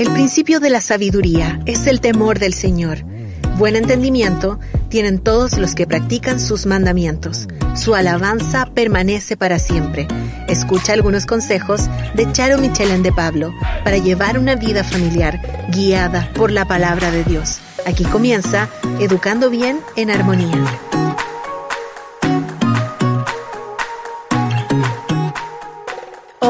El principio de la sabiduría es el temor del Señor. Buen entendimiento tienen todos los que practican sus mandamientos. Su alabanza permanece para siempre. Escucha algunos consejos de Charo Michelen de Pablo para llevar una vida familiar guiada por la palabra de Dios. Aquí comienza Educando Bien en Armonía.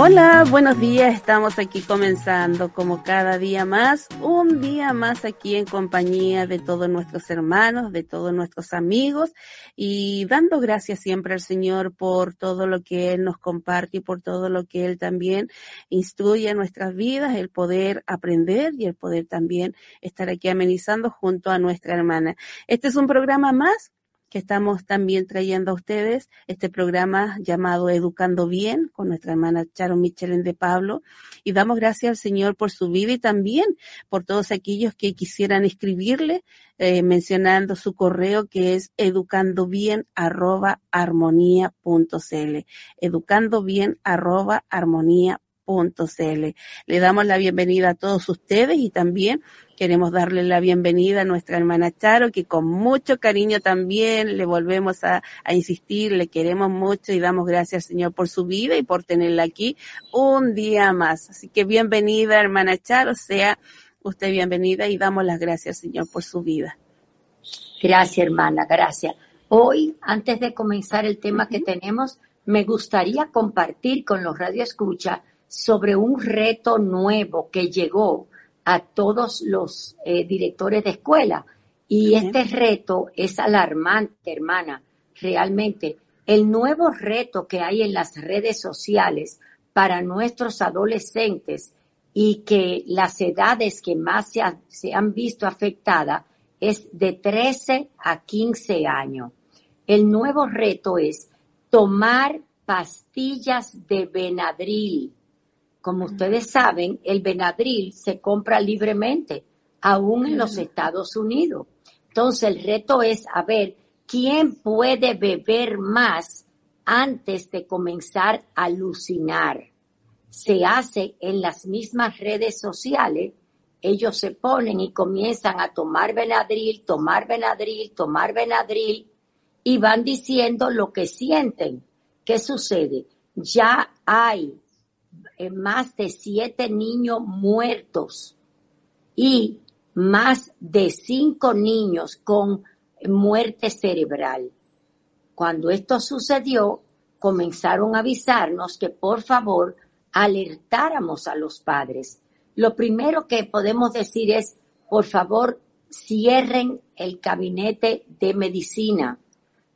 Hola, buenos días. Estamos aquí comenzando como cada día más, un día más aquí en compañía de todos nuestros hermanos, de todos nuestros amigos y dando gracias siempre al Señor por todo lo que Él nos comparte y por todo lo que Él también instruye en nuestras vidas, el poder aprender y el poder también estar aquí amenizando junto a nuestra hermana. Este es un programa más que estamos también trayendo a ustedes este programa llamado Educando Bien con nuestra hermana Charo Michelen de Pablo. Y damos gracias al Señor por su vida y también por todos aquellos que quisieran escribirle eh, mencionando su correo que es educandobien arroba armonía Educando bien arroba le damos la bienvenida a todos ustedes y también queremos darle la bienvenida a nuestra hermana Charo, que con mucho cariño también le volvemos a, insistir, le queremos mucho y damos gracias al Señor por su vida y por tenerla aquí un día más. Así que bienvenida, hermana Charo, sea usted bienvenida y damos las gracias, Señor, por su vida. Gracias, hermana, gracias. Hoy, antes de comenzar el tema que tenemos, me gustaría compartir con los radioescuchas sobre un reto nuevo que llegó a todos los eh, directores de escuela. Y este reto es alarmante, hermana, realmente. El nuevo reto que hay en las redes sociales para nuestros adolescentes y que las edades que más se, se han visto afectadas es de 13 a 15 años. El nuevo reto es tomar pastillas de Benadryl como ustedes saben, el Benadryl se compra libremente, aún en los Estados Unidos. Entonces el reto es a ver quién puede beber más antes de comenzar a alucinar. Se hace en las mismas redes sociales. Ellos se ponen y comienzan a tomar Benadryl, tomar Benadryl, tomar Benadryl y van diciendo lo que sienten. ¿Qué sucede? Ya hay más de siete niños muertos y más de cinco niños con muerte cerebral. Cuando esto sucedió, comenzaron a avisarnos que por favor alertáramos a los padres. Lo primero que podemos decir es, por favor, cierren el gabinete de medicina.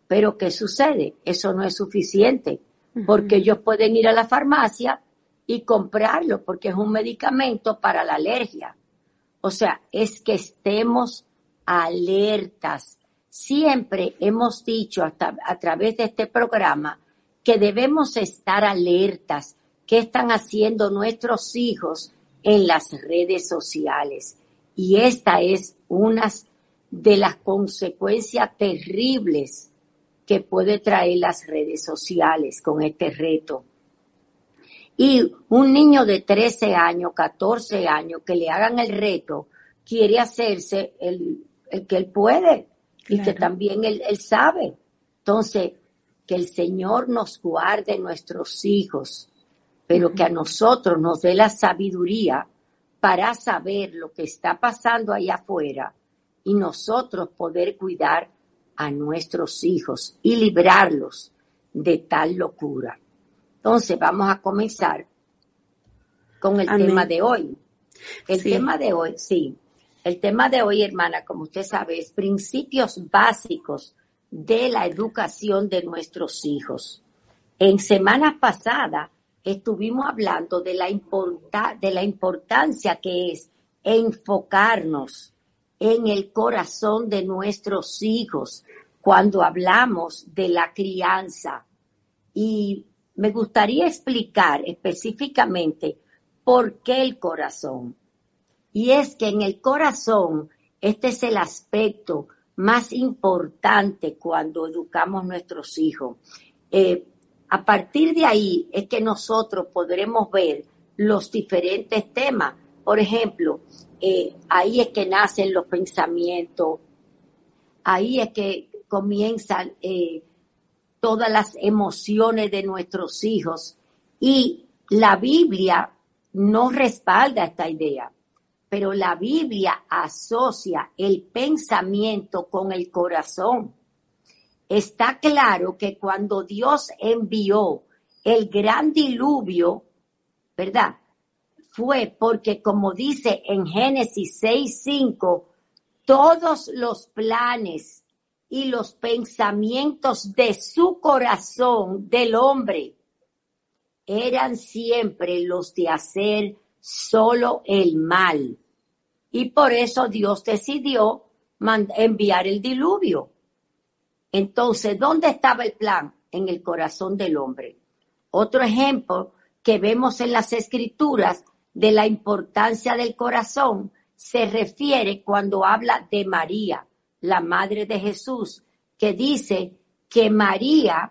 Pero ¿qué sucede? Eso no es suficiente, porque ellos pueden ir a la farmacia y comprarlo porque es un medicamento para la alergia. O sea, es que estemos alertas. Siempre hemos dicho hasta a través de este programa que debemos estar alertas. ¿Qué están haciendo nuestros hijos en las redes sociales? Y esta es una de las consecuencias terribles que puede traer las redes sociales con este reto. Y un niño de 13 años, 14 años, que le hagan el reto, quiere hacerse el, el que él puede y que también él, él sabe. Entonces, que el Señor nos guarde nuestros hijos, pero que a nosotros nos dé la sabiduría para saber lo que está pasando allá afuera y nosotros poder cuidar a nuestros hijos y librarlos de tal locura. Entonces vamos a comenzar con el tema de hoy. El tema de hoy, sí. El tema de hoy, hermana, como usted sabe, es principios básicos de la educación de nuestros hijos. En semana pasada estuvimos hablando de la, de la importancia que es enfocarnos en el corazón de nuestros hijos cuando hablamos de la crianza. Y me gustaría explicar específicamente por qué el corazón. Y es que en el corazón, este es el aspecto más importante cuando educamos nuestros hijos. Eh, a partir de ahí es que nosotros podremos ver los diferentes temas, Por ejemplo, eh, ahí es que nacen los pensamientos, ahí es que comienzan eh, todas las emociones de nuestros hijos. Y la Biblia no respalda esta idea, pero la Biblia asocia el pensamiento con el corazón. Está claro que cuando Dios envió el gran diluvio, ¿verdad? Fue porque, como dice en Génesis 6:5, todos los planes y los pensamientos de su corazón del hombre eran siempre los de hacer solo el mal. Y por eso Dios decidió enviar el diluvio. Entonces, ¿dónde estaba el plan? En el corazón del hombre. Otro ejemplo que vemos en las escrituras de la importancia del corazón se refiere cuando habla de María, la madre de Jesús, que dice que María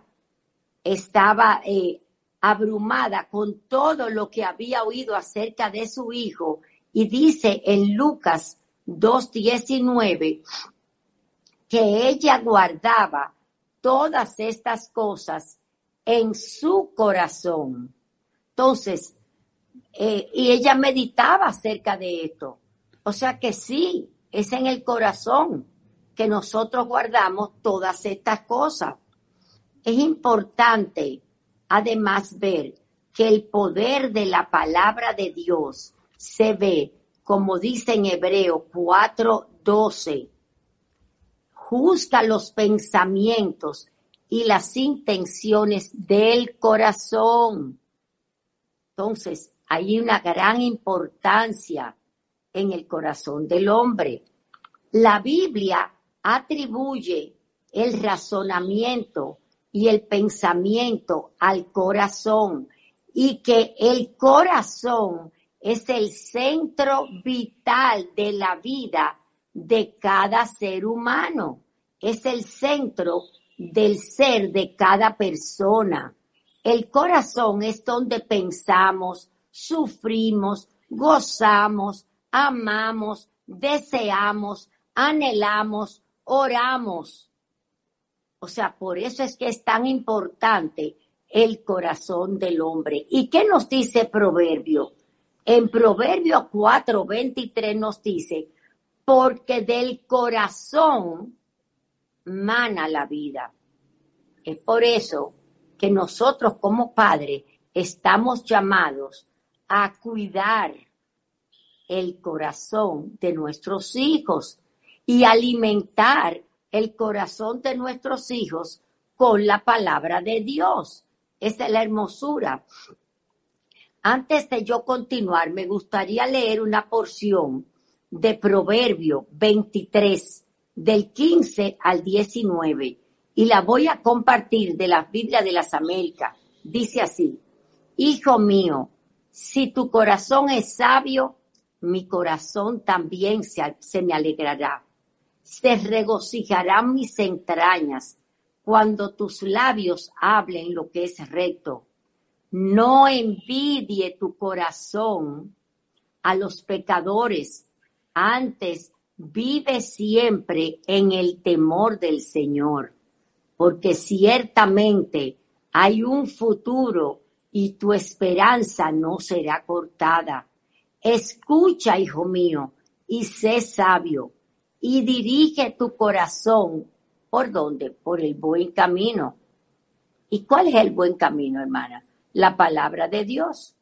estaba eh, abrumada con todo lo que había oído acerca de su hijo y dice en Lucas 2.19 que ella guardaba todas estas cosas en su corazón. Entonces, eh, y ella meditaba acerca de esto. O sea que sí, es en el corazón que nosotros guardamos todas estas cosas. Es importante además ver que el poder de la palabra de Dios se ve, como dice en Hebreo 4:12, juzga los pensamientos y las intenciones del corazón. Entonces, hay una gran importancia en el corazón del hombre. La Biblia atribuye el razonamiento y el pensamiento al corazón y que el corazón es el centro vital de la vida de cada ser humano, es el centro del ser de cada persona. El corazón es donde pensamos, sufrimos, gozamos, amamos, deseamos, anhelamos, oramos. O sea, por eso es que es tan importante el corazón del hombre. ¿Y qué nos dice Proverbio? En Proverbio 4, 23 nos dice, porque del corazón mana la vida. Es por eso que nosotros como padres estamos llamados a cuidar el corazón de nuestros hijos y alimentar el corazón de nuestros hijos con la palabra de Dios. Esa es la hermosura. Antes de yo continuar, me gustaría leer una porción de Proverbio 23, del 15 al 19, y la voy a compartir de la Biblia de las Américas. Dice así, Hijo mío, si tu corazón es sabio, mi corazón también se, se me alegrará se regocijarán mis entrañas cuando tus labios hablen lo que es recto. No envidie tu corazón a los pecadores, antes vive siempre en el temor del Señor, porque ciertamente hay un futuro y tu esperanza no será cortada. Escucha, hijo mío, y sé sabio y dirige tu corazón. ¿Por dónde? Por el buen camino. ¿Y cuál es el buen camino, hermana? La palabra de Dios.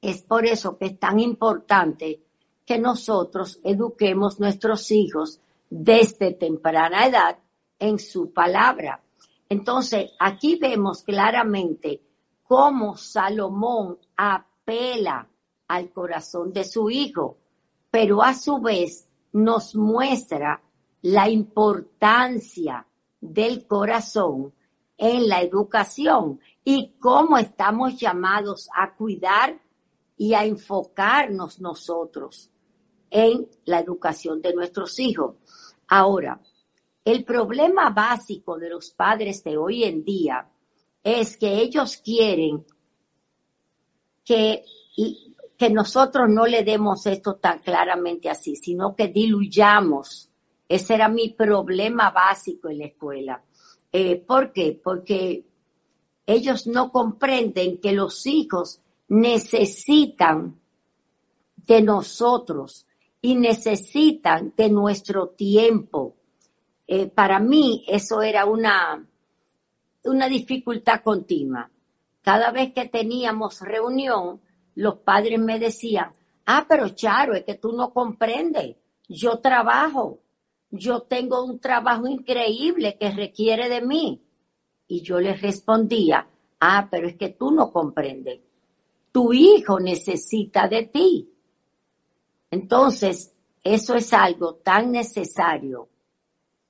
Es por eso que es tan importante que nosotros eduquemos nuestros hijos desde temprana edad en su palabra. Entonces, aquí vemos claramente cómo Salomón apela al corazón de su hijo, pero a su vez nos muestra la importancia del corazón en la educación y cómo estamos llamados a cuidar y a enfocarnos nosotros en la educación de nuestros hijos. Ahora, el problema básico de los padres de hoy en día es que ellos quieren que que nosotros no le demos esto tan claramente así, sino que diluyamos. Ese era mi problema básico en la escuela. Eh, ¿Por qué? Porque ellos no comprenden que los hijos necesitan de nosotros y necesitan de nuestro tiempo. Eh, para mí eso era una, una dificultad continua. Cada vez que teníamos reunión, los padres me decían, ah, pero Charo, es que tú no comprendes. Yo trabajo, yo tengo un trabajo increíble que requiere de mí. Y yo les respondía, ah, pero es que tú no comprendes. Tu hijo necesita de ti. Entonces, eso es algo tan necesario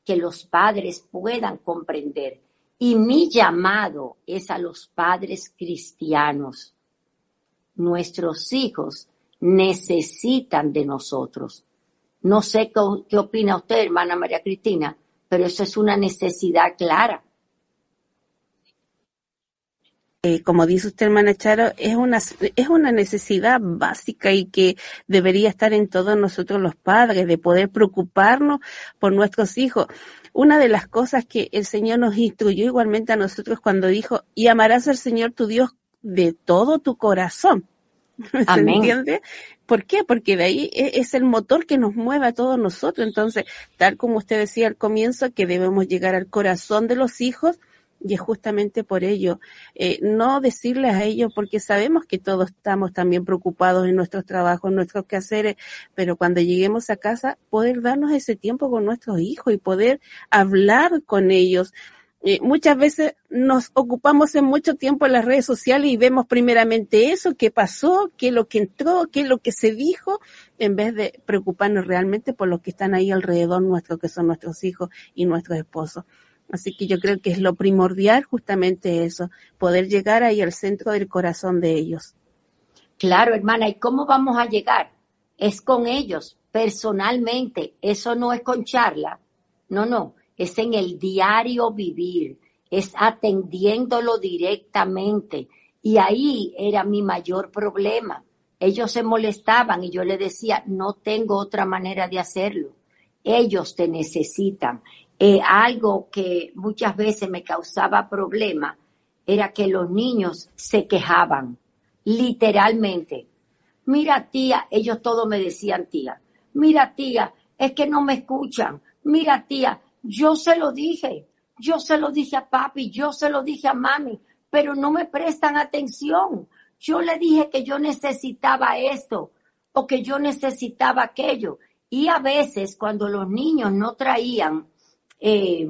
que los padres puedan comprender. Y mi llamado es a los padres cristianos. Nuestros hijos necesitan de nosotros. No sé qué, qué opina usted, hermana María Cristina, pero eso es una necesidad clara. Eh, como dice usted, hermana Charo, es una, es una necesidad básica y que debería estar en todos nosotros los padres, de poder preocuparnos por nuestros hijos. Una de las cosas que el Señor nos instruyó igualmente a nosotros cuando dijo, y amarás al Señor tu Dios de todo tu corazón. ¿Se entiende? ¿Por qué? Porque de ahí e, es el motor que nos mueve a todos nosotros. Entonces, tal como usted decía al comienzo, que debemos llegar al corazón de los hijos, y es justamente por ello, eh, no decirles a ellos, porque sabemos que todos estamos también preocupados en nuestros trabajos, en nuestros quehaceres, pero cuando lleguemos a casa, poder darnos ese tiempo con nuestros hijos y poder hablar con ellos. Eh, muchas veces nos ocupamos en mucho tiempo en las redes sociales y vemos primeramente eso, qué pasó, qué es lo que entró, qué es lo que se dijo, en vez de preocuparnos realmente por los que están ahí alrededor nuestro, que son nuestros hijos y nuestros esposos. Así que yo creo que es lo primordial justamente eso, poder llegar ahí al centro del corazón de ellos. Claro, hermana, ¿y cómo vamos a llegar? Es con ellos, personalmente, eso no es con charla, no, no, es en el diario vivir, es atendiéndolo directamente. Y ahí era mi mayor problema. Ellos se molestaban y yo le decía, no tengo otra manera de hacerlo. Ellos te necesitan. Eh, algo que muchas veces me causaba problema era que los niños se quejaban, literalmente. Mira tía, ellos todos me decían tía, mira tía, es que no me escuchan, mira tía, yo se lo dije, yo se lo dije a papi, yo se lo dije a mami, pero no me prestan atención. Yo le dije que yo necesitaba esto o que yo necesitaba aquello. Y a veces cuando los niños no traían eh,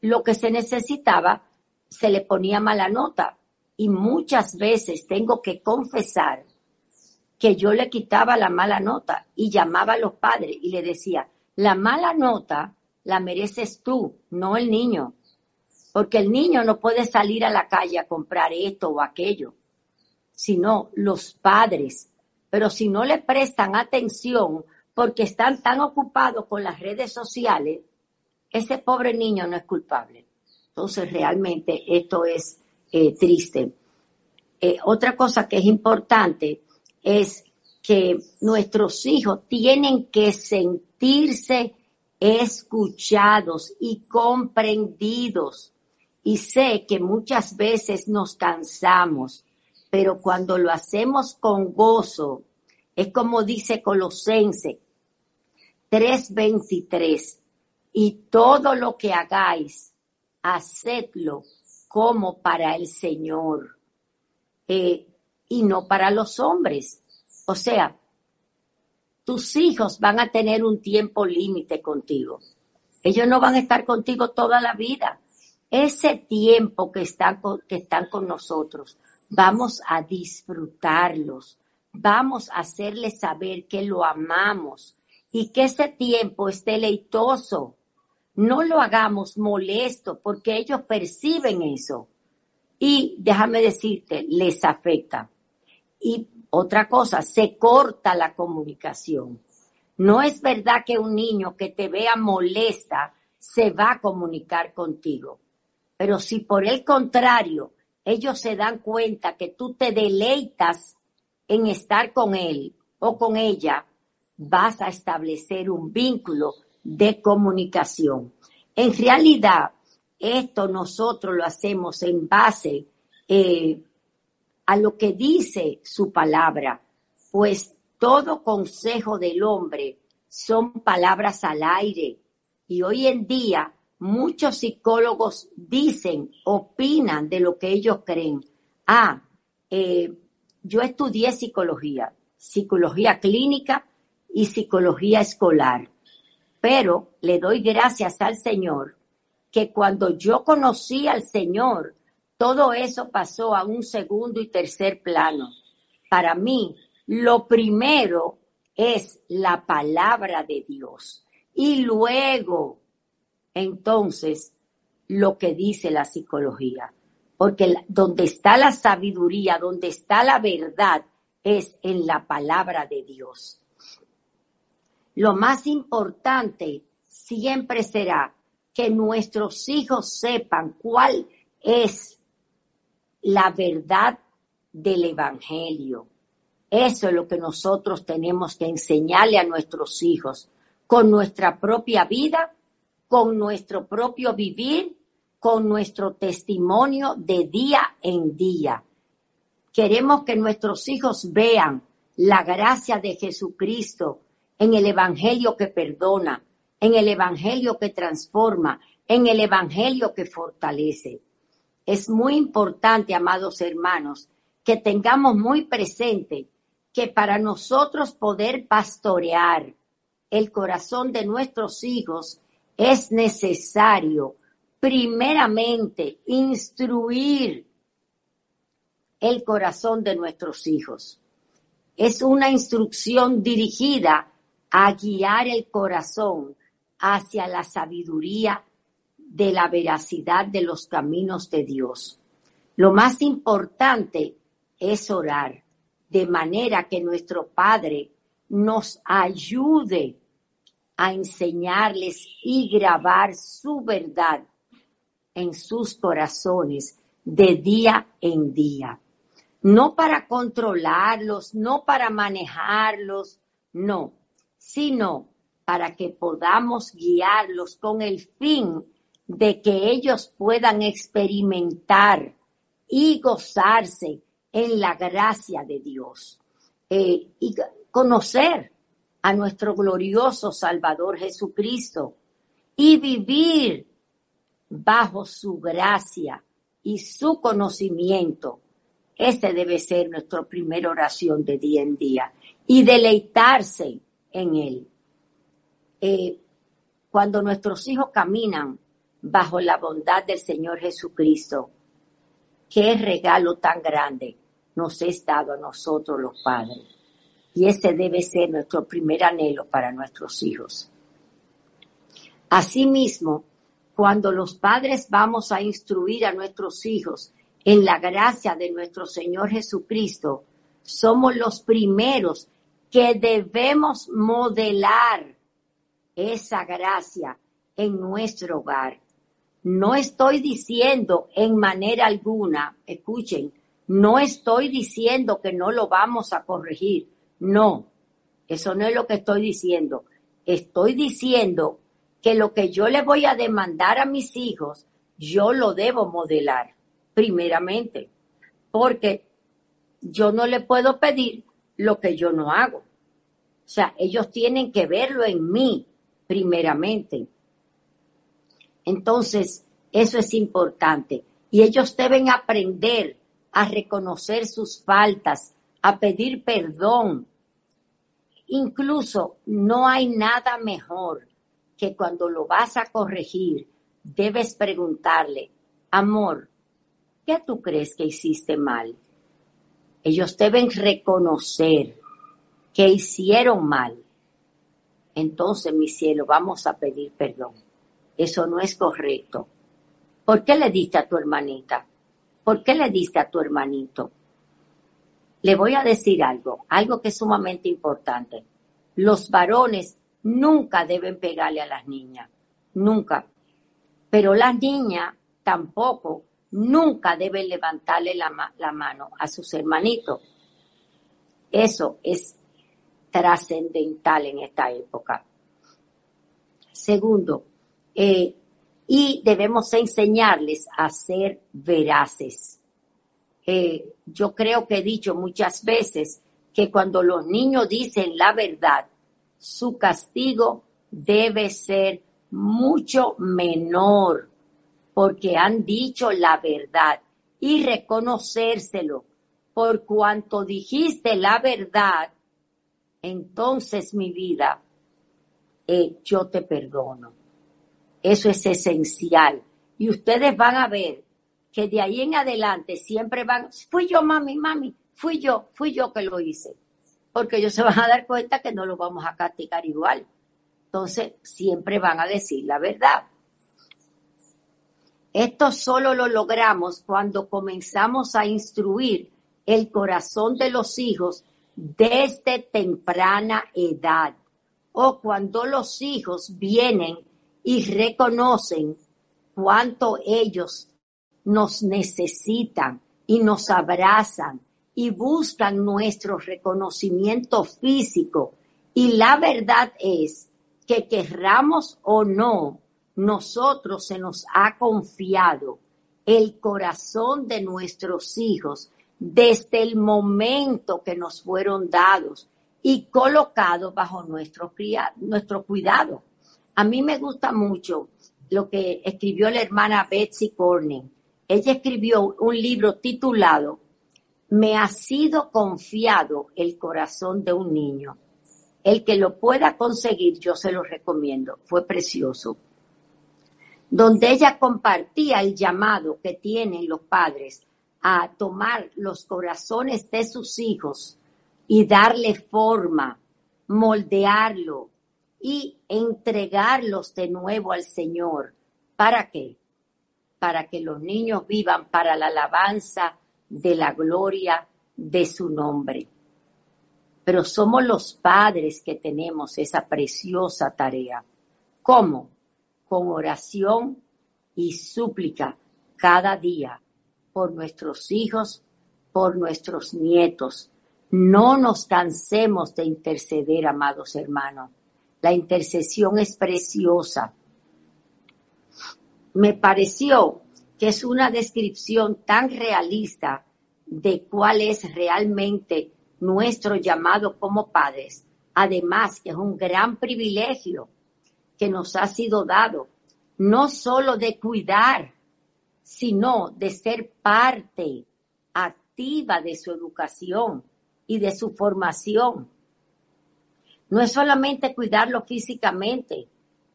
lo que se necesitaba, se le ponía mala nota. Y muchas veces tengo que confesar que yo le quitaba la mala nota y llamaba a los padres y le decía, la mala nota la mereces tú, no el niño. Porque el niño no puede salir a la calle a comprar esto o aquello, sino los padres. Pero si no le prestan atención porque están tan ocupados con las redes sociales, ese pobre niño no es culpable. Entonces, realmente esto es eh, triste. Eh, otra cosa que es importante es que nuestros hijos tienen que sentirse escuchados y comprendidos. Y sé que muchas veces nos cansamos, pero cuando lo hacemos con gozo, es como dice Colosense 3:23, y todo lo que hagáis, hacedlo como para el Señor eh, y no para los hombres. O sea, tus hijos van a tener un tiempo límite contigo. Ellos no van a estar contigo toda la vida. Ese tiempo que están con, que están con nosotros, vamos a disfrutarlos. Vamos a hacerles saber que lo amamos y que ese tiempo es deleitoso no lo hagamos molesto porque ellos perciben eso. Y déjame decirte, les afecta. Y otra cosa, se corta la comunicación. No es verdad que un niño que te vea molesta se va a comunicar contigo. Pero si por el contrario ellos se dan cuenta que tú te deleitas en estar con él o con ella, vas a establecer un vínculo de comunicación. En realidad, esto nosotros lo hacemos en base eh, a lo que dice su palabra, pues todo consejo del hombre son palabras al aire. Y hoy en día muchos psicólogos dicen, opinan de lo que ellos creen. Ah, eh, yo estudié psicología, psicología clínica y psicología escolar, pero le doy gracias al Señor que cuando yo conocí al Señor, todo eso pasó a un segundo y tercer plano. Para mí, lo primero es la palabra de Dios. Y luego, entonces, lo que dice la psicología. Porque donde está la sabiduría, donde está la verdad, es en la palabra de Dios. Lo más importante siempre será que nuestros hijos sepan cuál es la verdad del Evangelio. Eso es lo que nosotros tenemos que enseñarle a nuestros hijos con nuestra propia vida, con nuestro propio vivir, con nuestro testimonio de día en día. Queremos que nuestros hijos vean la gracia de Jesucristo en el Evangelio que perdona, en el Evangelio que transforma, en el Evangelio que fortalece. Es muy importante, amados hermanos, que tengamos muy presente que para nosotros poder pastorear el corazón de nuestros hijos es necesario primeramente instruir el corazón de nuestros hijos. Es una instrucción dirigida a guiar el corazón hacia la sabiduría de la veracidad de los caminos de Dios. Lo más importante es orar de manera que nuestro Padre nos ayude a enseñarles y grabar su verdad en sus corazones de día en día. No para controlarlos, no para manejarlos, no, sino para que podamos guiarlos con el fin de que ellos puedan experimentar y gozarse en la gracia de Dios eh, y conocer a nuestro glorioso Salvador Jesucristo y vivir bajo su gracia y su conocimiento. Ese debe ser nuestra primera oración de día en día y deleitarse en él. Eh, cuando nuestros hijos caminan bajo la bondad del Señor Jesucristo, qué regalo tan grande nos es dado a nosotros los padres. Y ese debe ser nuestro primer anhelo para nuestros hijos. Asimismo, cuando los padres vamos a instruir a nuestros hijos en la gracia de nuestro Señor Jesucristo, somos los primeros que debemos modelar esa gracia en nuestro hogar. No estoy diciendo en manera alguna, escuchen, no estoy diciendo que no lo vamos a corregir. No, eso no es lo que estoy diciendo. Estoy diciendo que lo que yo le voy a demandar a mis hijos, yo lo debo modelar, primeramente, porque yo no le puedo pedir lo que yo no hago. O sea, ellos tienen que verlo en mí primeramente. Entonces, eso es importante. Y ellos deben aprender a reconocer sus faltas, a pedir perdón. Incluso no hay nada mejor que cuando lo vas a corregir, debes preguntarle, amor, ¿qué tú crees que hiciste mal? Ellos deben reconocer que hicieron mal entonces, mi cielo, vamos a pedir perdón. Eso no es correcto. ¿Por qué le diste a tu hermanita? ¿Por qué le diste a tu hermanito? Le voy a decir algo, algo que es sumamente importante. Los varones nunca deben pegarle a las niñas, nunca. Pero las niñas tampoco, nunca deben levantarle la, la mano a sus hermanitos. Eso es trascendental en esta época. Segundo, eh, y debemos enseñarles a ser veraces. Eh, yo creo que he dicho muchas veces que cuando los niños dicen la verdad, su castigo debe ser mucho menor porque han dicho la verdad y reconocérselo. Por cuanto dijiste la verdad, entonces mi vida, eh, yo te perdono. Eso es esencial. Y ustedes van a ver que de ahí en adelante siempre van, fui yo, mami, mami, fui yo, fui yo que lo hice. Porque ellos se van a dar cuenta que no lo vamos a castigar igual. Entonces, siempre van a decir la verdad. Esto solo lo logramos cuando comenzamos a instruir el corazón de los hijos desde temprana edad o cuando los hijos vienen y reconocen cuánto ellos nos necesitan y nos abrazan y buscan nuestro reconocimiento físico. Y la verdad es que querramos o no, nosotros se nos ha confiado el corazón de nuestros hijos desde el momento que nos fueron dados y colocados bajo nuestro, nuestro cuidado. A mí me gusta mucho lo que escribió la hermana Betsy Corning. Ella escribió un libro titulado Me ha sido confiado el corazón de un niño. El que lo pueda conseguir, yo se lo recomiendo. Fue precioso. Donde ella compartía el llamado que tienen los padres a tomar los corazones de sus hijos y darle forma, moldearlo, y entregarlos de nuevo al Señor. ¿Para qué? Para que los niños vivan para la alabanza de la gloria de su nombre. Pero somos los padres que tenemos esa preciosa tarea. ¿Cómo? Con oración y súplica cada día por nuestros hijos, por nuestros nietos. No nos cansemos de interceder, amados hermanos la intercesión es preciosa. Me pareció que es una descripción tan realista de cuál es realmente nuestro llamado como padres. Además, que es un gran privilegio que nos ha sido dado, no solo de cuidar, sino de ser parte activa de su educación y de su formación no es solamente cuidarlo físicamente,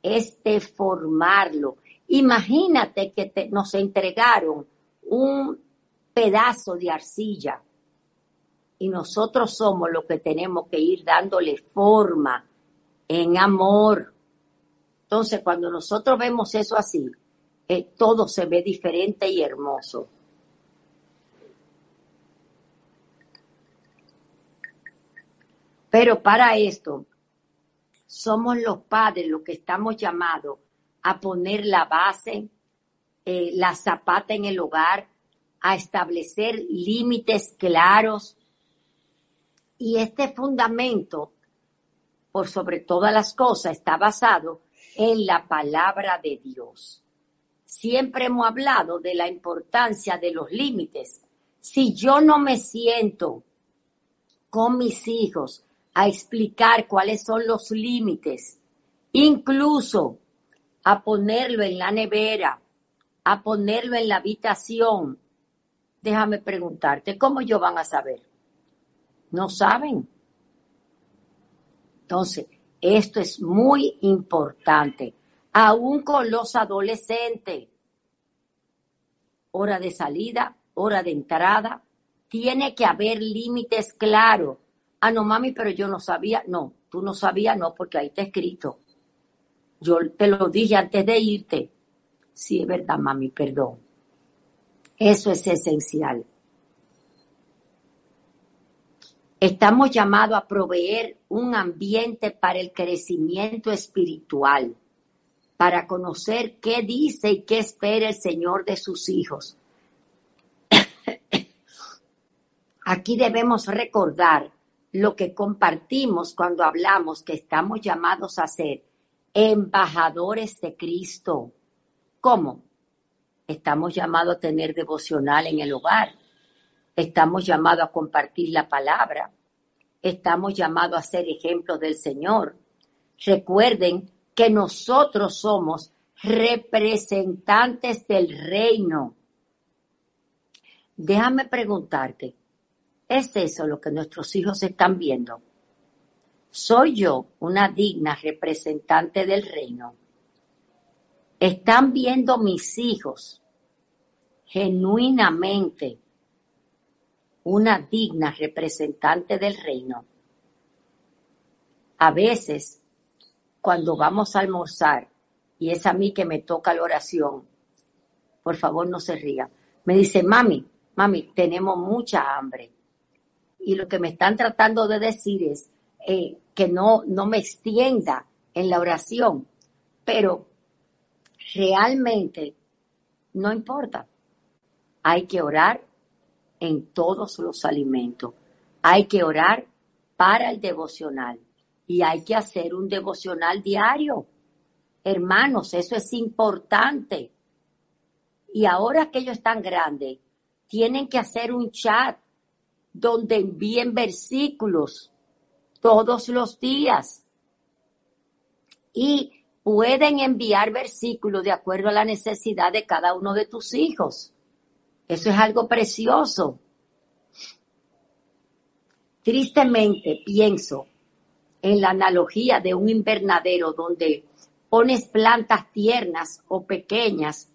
es de formarlo. Imagínate que nos entregaron un pedazo de arcilla y nosotros somos los que tenemos que ir dándole forma en amor. Entonces, cuando nosotros vemos eso así, eh, todo se ve diferente y hermoso. Pero para esto, somos los padres los que estamos llamados a poner la base, eh, la zapata en el hogar, a establecer límites claros. Y este fundamento, por sobre todas las cosas, está basado en la palabra de Dios. Siempre hemos hablado de la importancia de los límites. Si yo no me siento con mis hijos a explicar cuáles son los límites, incluso a ponerlo en la nevera, a ponerlo en la habitación. Déjame preguntarte, ¿cómo ellos van a saber? No saben. Entonces, esto es muy importante, aún con los adolescentes. Hora de salida, hora de entrada, tiene que haber límites claros Ah, no, mami, pero yo no sabía. No, tú no sabías, no, porque ahí está escrito. Yo te lo dije antes de irte. Sí, es verdad, mami, perdón. Eso es esencial. Estamos llamados a proveer un ambiente para el crecimiento espiritual, para conocer qué dice y qué espera el Señor de sus hijos. Aquí debemos recordar lo que compartimos cuando hablamos que estamos llamados a ser embajadores de Cristo. ¿Cómo? Estamos llamados a tener devocional en el hogar. Estamos llamados a compartir la palabra. Estamos llamados a ser ejemplos del Señor. Recuerden que nosotros somos representantes del reino. Déjame preguntarte, ¿es eso lo que nuestros hijos están viendo? ¿Soy yo una digna representante del reino? ¿Están viendo mis hijos genuinamente una digna representante del reino? A veces, cuando vamos a almorzar, y es a mí que me toca la oración, por favor no se ría, me dice, mami, mami, tenemos mucha hambre. Y lo que me están tratando de decir es eh, que no, no me extienda en la oración, pero realmente no importa. Hay que orar en todos los alimentos. Hay que orar para el devocional y hay que hacer un devocional diario. Hermanos, eso es importante. Y ahora que ellos están grandes, tienen que hacer un chat donde envíen versículos todos los días. Y pueden enviar versículos de acuerdo a la necesidad de cada uno de tus hijos. Eso es algo precioso. Tristemente pienso en la analogía de un invernadero donde pones plantas tiernas o pequeñas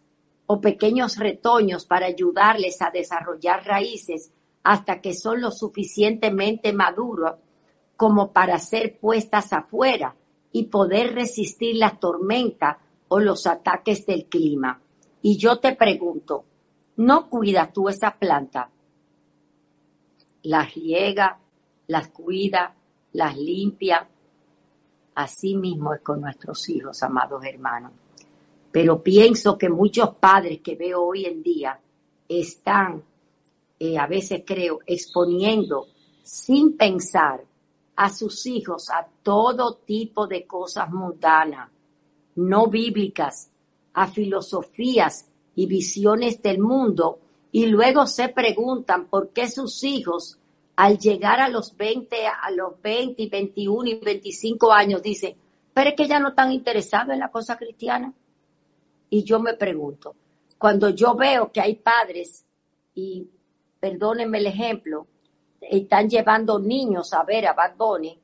o pequeños retoños para ayudarles a desarrollar raíces hasta que son lo suficientemente maduros como para ser puestas afuera y poder resistir la tormenta o los ataques del clima. Y yo te pregunto, ¿no cuidas tú esa planta? Las riega, las cuida, las limpia. Así mismo es con nuestros hijos, amados hermanos. Pero pienso que muchos padres que veo hoy en día están, a veces creo, exponiendo sin pensar a sus hijos a todo tipo de cosas mundanas, no bíblicas, a filosofías y visiones del mundo, y luego se preguntan por qué sus hijos, al llegar a los 20, a los 20, 21 y 25 años, dicen, pero es que ya no están interesados en la cosa cristiana. Y yo me pregunto, cuando yo veo que hay padres, y perdónenme el ejemplo, están llevando niños a ver a Bad Bunny,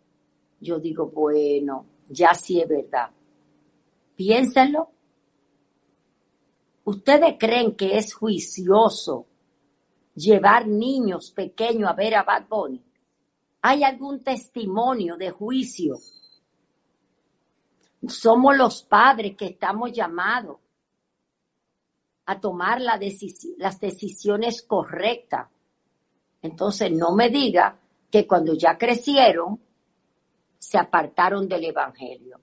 yo digo, bueno, ya sí es verdad. Piénsenlo. ¿Ustedes creen que es juicioso llevar niños pequeños a ver a Bad Bunny? ¿Hay algún testimonio de juicio? Somos los padres que estamos llamados a tomar las decisiones correctas entonces no me diga que cuando ya crecieron se apartaron del Evangelio.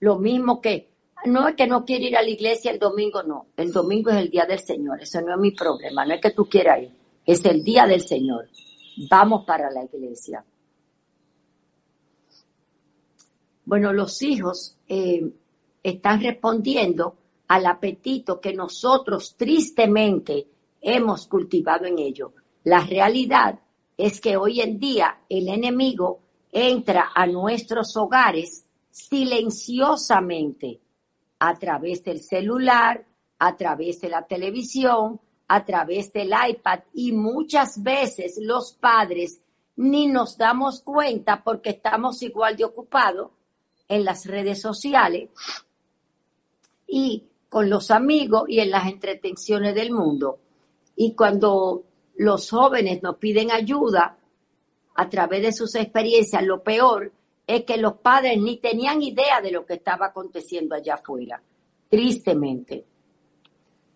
Lo mismo que, no es que no quiere ir a la iglesia el domingo, no. El domingo es el día del Señor, eso no es mi problema, no es que tú quieras ir, es el día del Señor. Vamos para la iglesia. Bueno, los hijos eh, están respondiendo al apetito que nosotros tristemente hemos cultivado en ellos. La realidad es que hoy en día el enemigo entra a nuestros hogares silenciosamente a través del celular, a través de la televisión, a través del iPad y muchas veces los padres ni nos damos cuenta porque estamos igual de ocupados en las redes sociales y con los amigos y en las entretenciones del mundo. Y cuando los jóvenes nos piden ayuda a través de sus experiencias, lo peor es que los padres ni tenían idea de lo que estaba aconteciendo allá afuera, tristemente.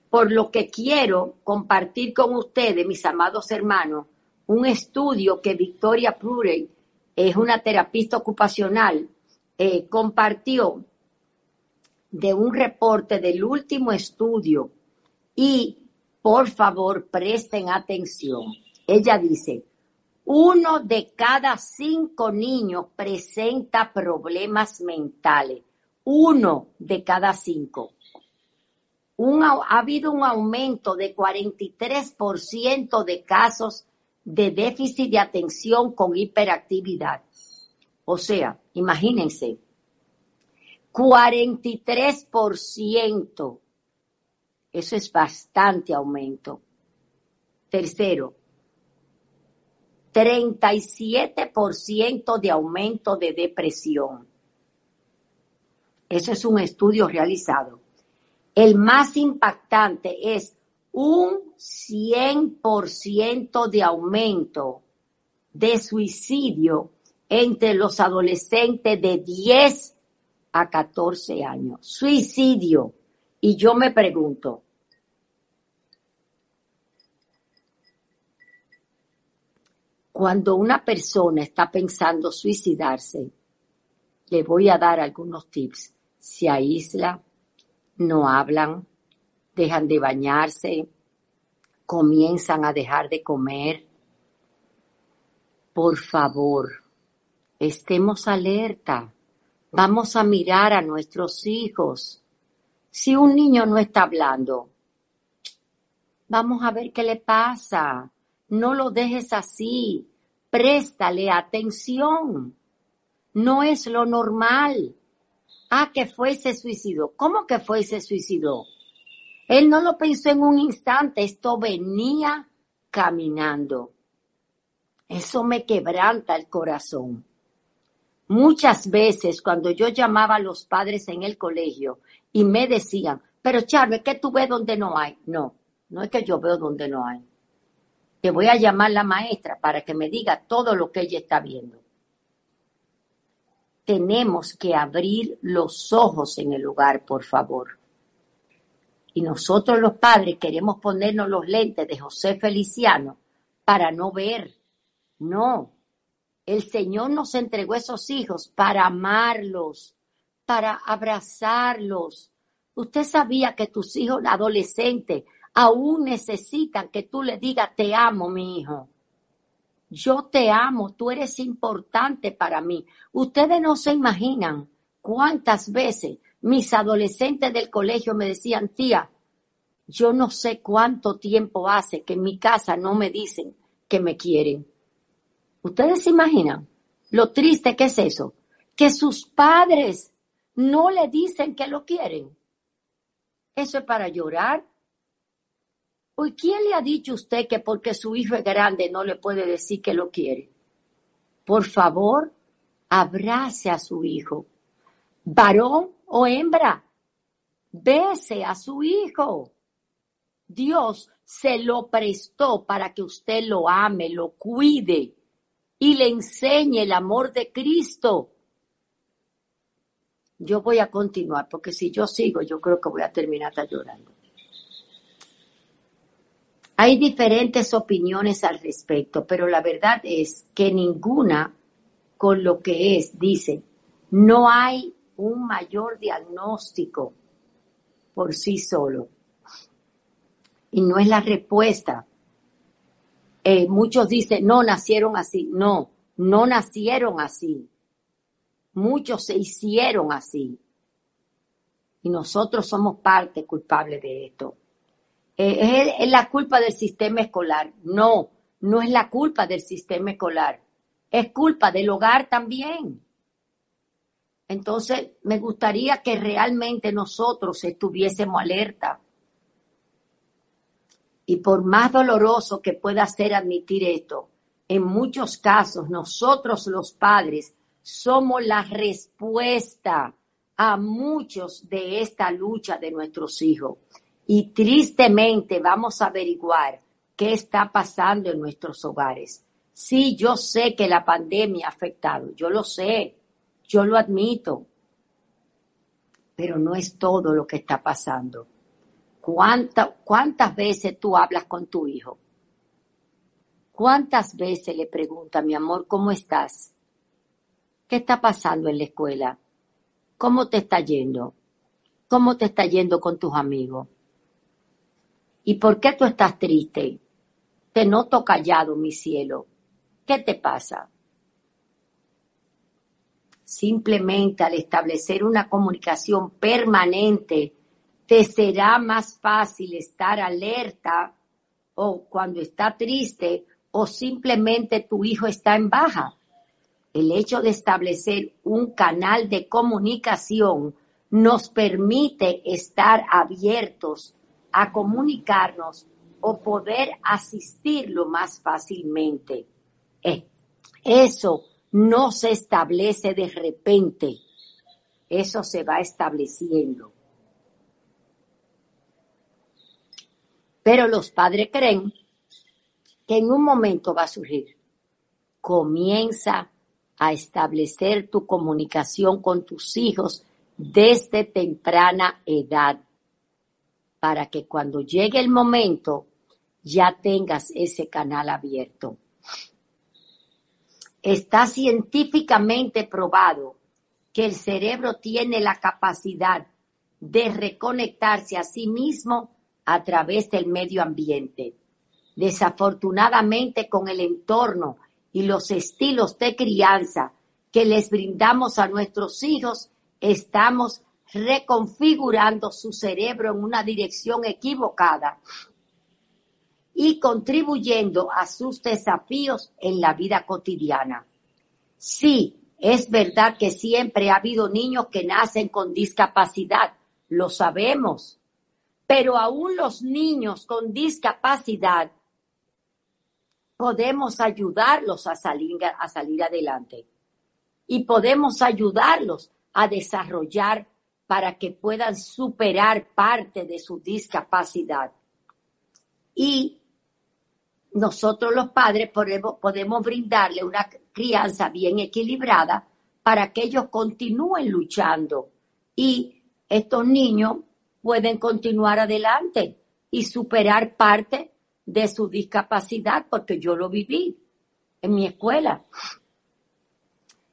Por lo que quiero compartir con ustedes, mis amados hermanos, un estudio que Victoria Prurey, es una terapista ocupacional, eh, compartió de un reporte del último estudio y por favor, presten atención. Ella dice, Uno de cada cinco niños presenta problemas mentales. Uno de cada cinco. ha habido un aumento de 43% de casos de déficit de atención con hiperactividad. O sea, imagínense, 43%. Eso es bastante aumento. Tercero, 37% de aumento de depresión. Eso es un estudio realizado. El más impactante es un 100% de aumento de suicidio entre los adolescentes de 10 a 14 años. Suicidio. Y yo me pregunto, cuando una persona está pensando suicidarse, le voy a dar algunos tips. Se aísla, no hablan, dejan de bañarse, comienzan a dejar de comer. Por favor, estemos alerta. Vamos a mirar a nuestros hijos. Si un niño no está hablando, vamos a ver qué le pasa. No lo dejes así. Préstale atención. No es lo normal. Ah, que fue ese suicidio. ¿Cómo que fue ese suicidio? Él no lo pensó en un instante, esto venía caminando. Eso me quebranta el corazón. Muchas veces cuando yo llamaba a los padres en el colegio y me decían, pero Charme, ¿qué tú ves donde no hay? No, no es que yo veo donde no hay. Te voy a llamar la maestra para que me diga todo lo que ella está viendo. Tenemos que abrir los ojos en el lugar, por favor. Y nosotros los padres queremos ponernos los lentes de José Feliciano para no ver. No, el Señor nos entregó esos hijos para amarlos, para abrazarlos. Usted sabía que tus hijos adolescentes aún necesitan que tú le digas, te amo, mi hijo. Yo te amo, tú eres importante para mí. Ustedes no se imaginan cuántas veces mis adolescentes del colegio me decían, tía, yo no sé cuánto tiempo hace que en mi casa no me dicen que me quieren. ¿Ustedes se imaginan lo triste que es eso? Que sus padres no le dicen que lo quieren. Eso es para llorar. ¿Y quién le ha dicho a usted que porque su hijo es grande no le puede decir que lo quiere? Por favor, abrace a su hijo varón o hembra, bese a su hijo. Dios se lo prestó para que usted lo ame, lo cuide y le enseñe el amor de Cristo. Yo voy a continuar porque si yo sigo, yo creo que voy a terminar llorando. Hay diferentes opiniones al respecto, pero la verdad es que ninguna con lo que es dice, no hay un mayor diagnóstico por sí solo. Y no es la respuesta. Eh, muchos dicen, no, nacieron así. No, no nacieron así. Muchos se hicieron así. Y nosotros somos parte culpable de esto. Eh, es la culpa del sistema escolar. No, no es la culpa del sistema escolar. Es culpa del hogar también. Entonces, me gustaría que realmente nosotros estuviésemos alerta. Y por más doloroso que pueda ser admitir esto, en muchos casos nosotros los padres somos la respuesta a muchos de esta lucha de nuestros hijos. Y tristemente vamos a averiguar qué está pasando en nuestros hogares. Sí, yo sé que la pandemia ha afectado, yo lo sé, yo lo admito, pero no es todo lo que está pasando. ¿Cuántas veces tú hablas con tu hijo? ¿Cuántas veces le pregunta, mi amor, ¿cómo estás? ¿Qué está pasando en la escuela? ¿Cómo te está yendo? ¿Cómo te está yendo con tus amigos? ¿Y por qué tú estás triste? Te noto callado, mi cielo. ¿Qué te pasa? Simplemente al establecer una comunicación permanente, te será más fácil estar alerta o cuando está triste o simplemente tu hijo está en baja. El hecho de establecer un canal de comunicación nos permite estar abiertos a comunicarnos o poder asistirlo más fácilmente. Eh, eso no se establece de repente, eso se va estableciendo. Pero los padres creen que en un momento va a surgir. Comienza a establecer tu comunicación con tus hijos desde temprana edad, para que cuando llegue el momento ya tengas ese canal abierto. Está científicamente probado que el cerebro tiene la capacidad de reconectarse a sí mismo a través del medio ambiente. Desafortunadamente con el entorno y los estilos de crianza que les brindamos a nuestros hijos, estamos reconfigurando su cerebro en una dirección equivocada y contribuyendo a sus desafíos en la vida cotidiana. Sí, es verdad que siempre ha habido niños que nacen con discapacidad, lo sabemos, pero aún los niños con discapacidad podemos ayudarlos a salir, a salir adelante y podemos ayudarlos a desarrollar para que puedan superar parte de su discapacidad. Y nosotros los padres podemos, brindarle una crianza bien equilibrada para que ellos continúen luchando y estos niños pueden continuar adelante y superar parte de su discapacidad porque yo lo viví en mi escuela.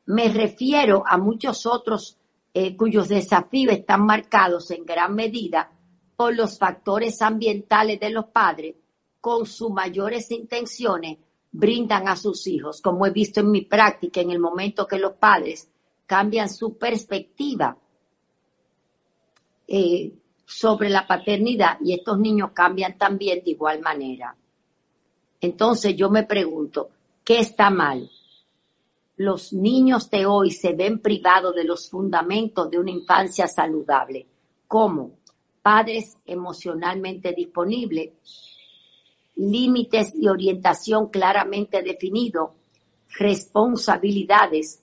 Me refiero a muchos otros eh, cuyos desafíos están marcados en gran medida por los factores ambientales de los padres con sus mayores intenciones brindan a sus hijos, como he visto en mi práctica en el momento que los padres cambian su perspectiva eh, sobre la paternidad y estos niños cambian también de igual manera. Entonces yo me pregunto, ¿qué está mal? Los niños de hoy se ven privados de los fundamentos de una infancia saludable. ¿Cómo? Padres emocionalmente disponibles, límites y orientación claramente definido, responsabilidades.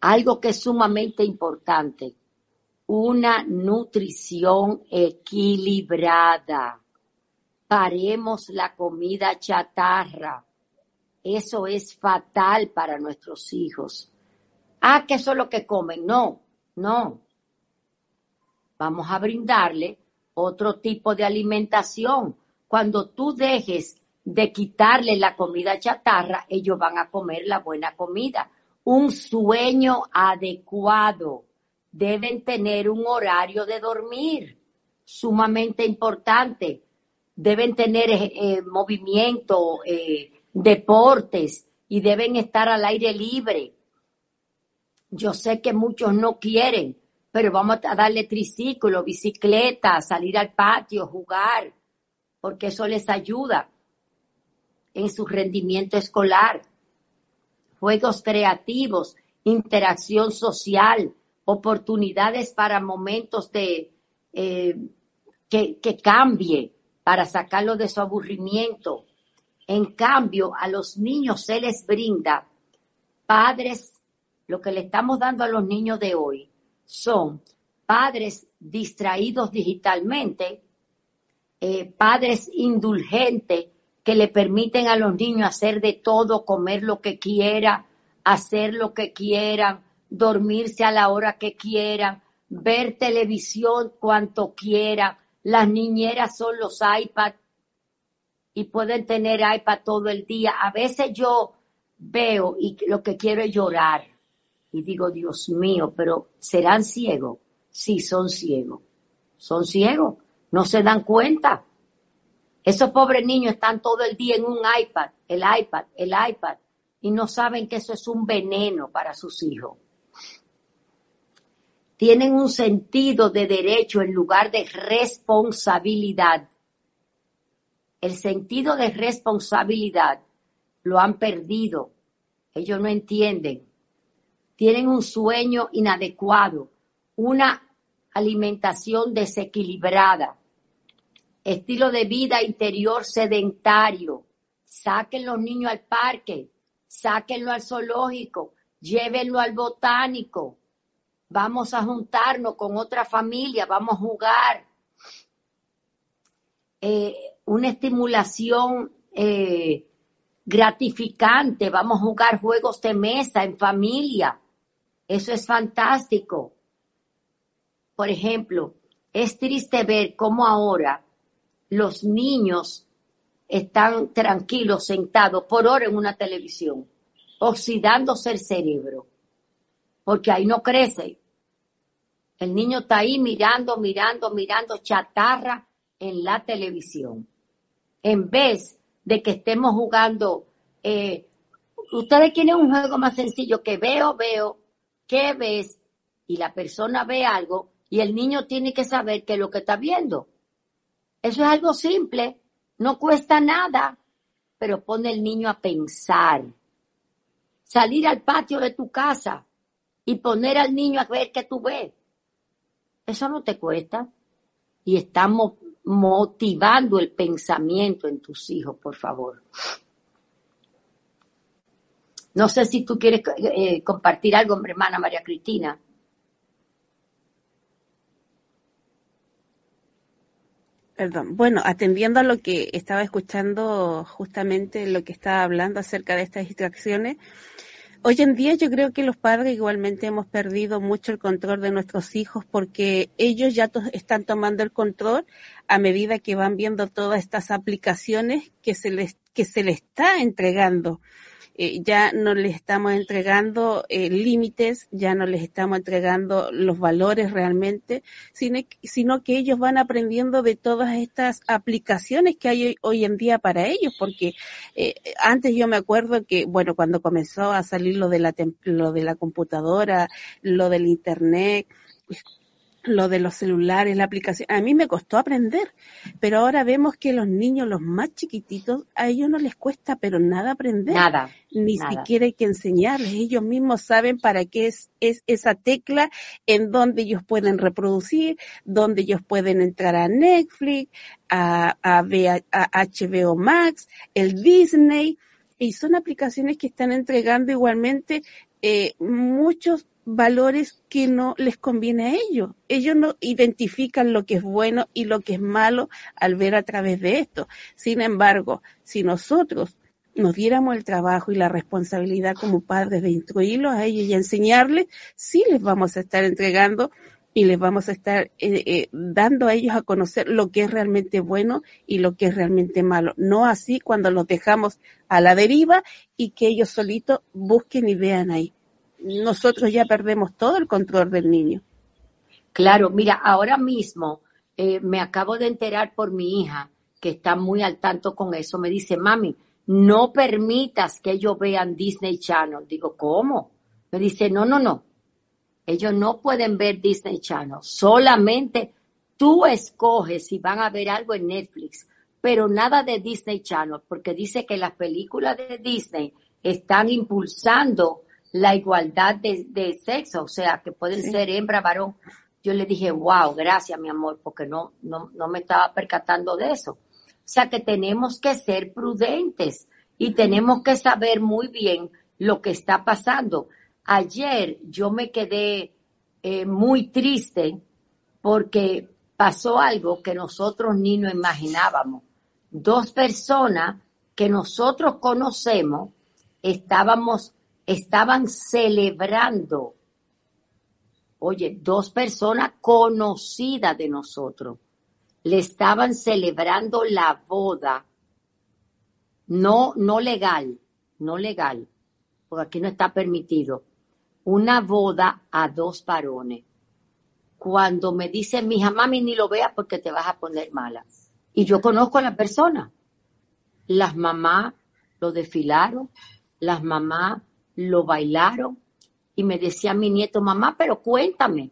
Algo que es sumamente importante, una nutrición equilibrada. Paremos la comida chatarra. Eso es fatal para nuestros hijos. Ah, que eso es lo que comen. No, no. Vamos a brindarle otro tipo de alimentación cuando tú dejes de quitarle la comida chatarra, ellos van a comer la buena comida. Un sueño adecuado. Deben tener un horario de dormir, sumamente importante. Deben tener eh, eh, movimiento, eh, deportes y deben estar al aire libre. Yo sé que muchos no quieren, pero vamos a darle triciclo, bicicleta, salir al patio, jugar porque eso les ayuda en su rendimiento escolar. Juegos creativos, interacción social, oportunidades para momentos de eh, que, que cambie, para sacarlo de su aburrimiento. En cambio, a los niños se les brinda padres, lo que le estamos dando a los niños de hoy son padres distraídos digitalmente eh, padres indulgentes que le permiten a los niños hacer de todo, comer lo que quieran, hacer lo que quieran, dormirse a la hora que quieran, ver televisión cuanto quieran. Las niñeras son los iPad y pueden tener iPad todo el día. A veces yo veo y lo que quiero es llorar. Y digo, Dios mío, pero ¿serán ciegos? Sí, son ciegos. Son ciegos no se dan cuenta. Esos pobres niños están todo el día en un iPad el iPad, el iPad, y no saben que eso es un veneno para sus hijos. Tienen un sentido de derecho en lugar de responsabilidad. El sentido de responsabilidad lo han perdido. Ellos no entienden. Tienen un sueño inadecuado, una alimentación desequilibrada, estilo de vida interior sedentario. Saquen los niños al parque, sáquenlo al zoológico, llévenlo al botánico. Vamos a juntarnos con otra familia, vamos a jugar. Eh, una estimulación eh, gratificante, vamos a jugar juegos de mesa en familia. Eso es fantástico. Por ejemplo, es triste ver cómo ahora los niños están tranquilos, sentados por hora en una televisión, oxidándose el cerebro, porque ahí no crece. El niño está ahí mirando, mirando, mirando chatarra en la televisión. En vez de que estemos jugando, eh, ustedes quieren un juego más sencillo que veo, veo, ¿qué ves? Y la persona ve algo y el niño tiene que saber que lo que está viendo. Eso es algo simple, no cuesta nada, pero pone el niño a pensar. Salir al patio de tu casa y poner al niño a ver qué tú ves. Eso no te cuesta. Y estamos motivando el pensamiento en tus hijos, por favor. No sé si tú quieres eh, compartir algo, hermana María Cristina. Perdón. Bueno, atendiendo a lo que estaba escuchando, justamente lo que estaba hablando acerca de estas distracciones, hoy en día yo creo que los padres igualmente hemos perdido mucho el control de nuestros hijos porque ellos ya están tomando el control a medida que van viendo todas estas aplicaciones que se les, que se les está entregando. Eh, ya no les estamos entregando eh, límites, ya no les estamos entregando los valores realmente, sino, sino, que ellos van aprendiendo de todas estas aplicaciones que hay hoy, en día para ellos, porque eh, antes yo me acuerdo que, bueno, cuando comenzó a salir lo de la, lo de la computadora, lo del internet, lo de los celulares, la aplicación. A mí me costó aprender, pero ahora vemos que los niños, los más chiquititos, a ellos no les cuesta, pero nada aprender. Nada. Ni siquiera hay que enseñarles. Ellos mismos saben para qué es, es esa tecla en donde ellos pueden reproducir, donde ellos pueden entrar a Netflix, a, a, a HBO Max, el Disney. Y son aplicaciones que están entregando igualmente eh, muchos valores que no les conviene a ellos. Ellos no identifican lo que es bueno y lo que es malo al ver a través de esto. Sin embargo, si nosotros nos diéramos el trabajo y la responsabilidad como padres de instruirlos a ellos y enseñarles, sí les vamos a estar entregando y les vamos a estar eh, eh, dando a ellos a conocer lo que es realmente bueno y lo que es realmente malo. No así cuando los dejamos a la deriva y que ellos solitos busquen y vean ahí nosotros ya perdemos todo el control del niño. Claro, mira, ahora mismo eh, me acabo de enterar por mi hija, que está muy al tanto con eso, me dice, mami, no permitas que ellos vean Disney Channel. Digo, ¿cómo? Me dice, no, no, no. Ellos no pueden ver Disney Channel. Solamente tú escoges si van a ver algo en Netflix, pero nada de Disney Channel, porque dice que las películas de Disney están impulsando la igualdad de, sexo, o sea, que pueden ser hembra, varón. Yo le dije, wow, gracias, mi amor, porque no, no, no me estaba percatando de eso. O sea, que tenemos que ser prudentes y tenemos que saber muy bien lo que está pasando. Ayer yo me quedé eh, muy triste porque pasó algo que nosotros ni nos imaginábamos. Dos personas que nosotros conocemos estábamos estaban celebrando, oye, dos personas conocidas de nosotros, le estaban celebrando la boda, no, no legal, no legal, porque aquí no está permitido, una boda a dos varones. Cuando me dice mi hija, mami, ni lo veas porque te vas a poner mala. Y yo conozco a la persona. Las mamás lo desfilaron, las mamás lo bailaron y me decía mi nieto, mamá, pero cuéntame.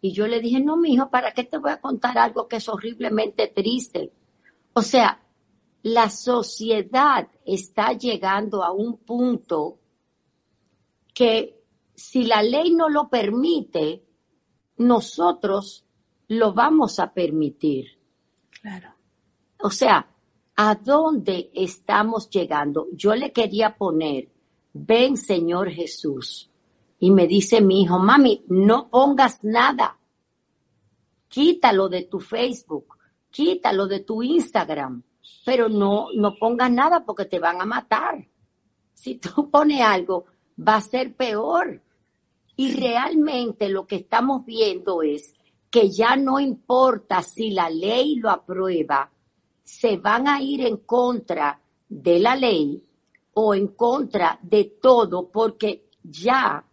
Y yo le dije, no, mi hijo, ¿para qué te voy a contar algo que es horriblemente triste? O sea, la sociedad está llegando a un punto que si la ley no lo permite, nosotros lo vamos a permitir. Claro. O sea, ¿a dónde estamos llegando? Yo le quería poner, ven Señor Jesús. Y me dice mi hijo, mami, no pongas nada. Quítalo de tu Facebook, quítalo de tu Instagram, pero no, no pongas nada porque te van a matar. Si tú pones algo, va a ser peor. Y realmente lo que estamos viendo es que ya no importa si la ley lo aprueba, se van a ir en contra de la ley o en contra de todo, porque ya,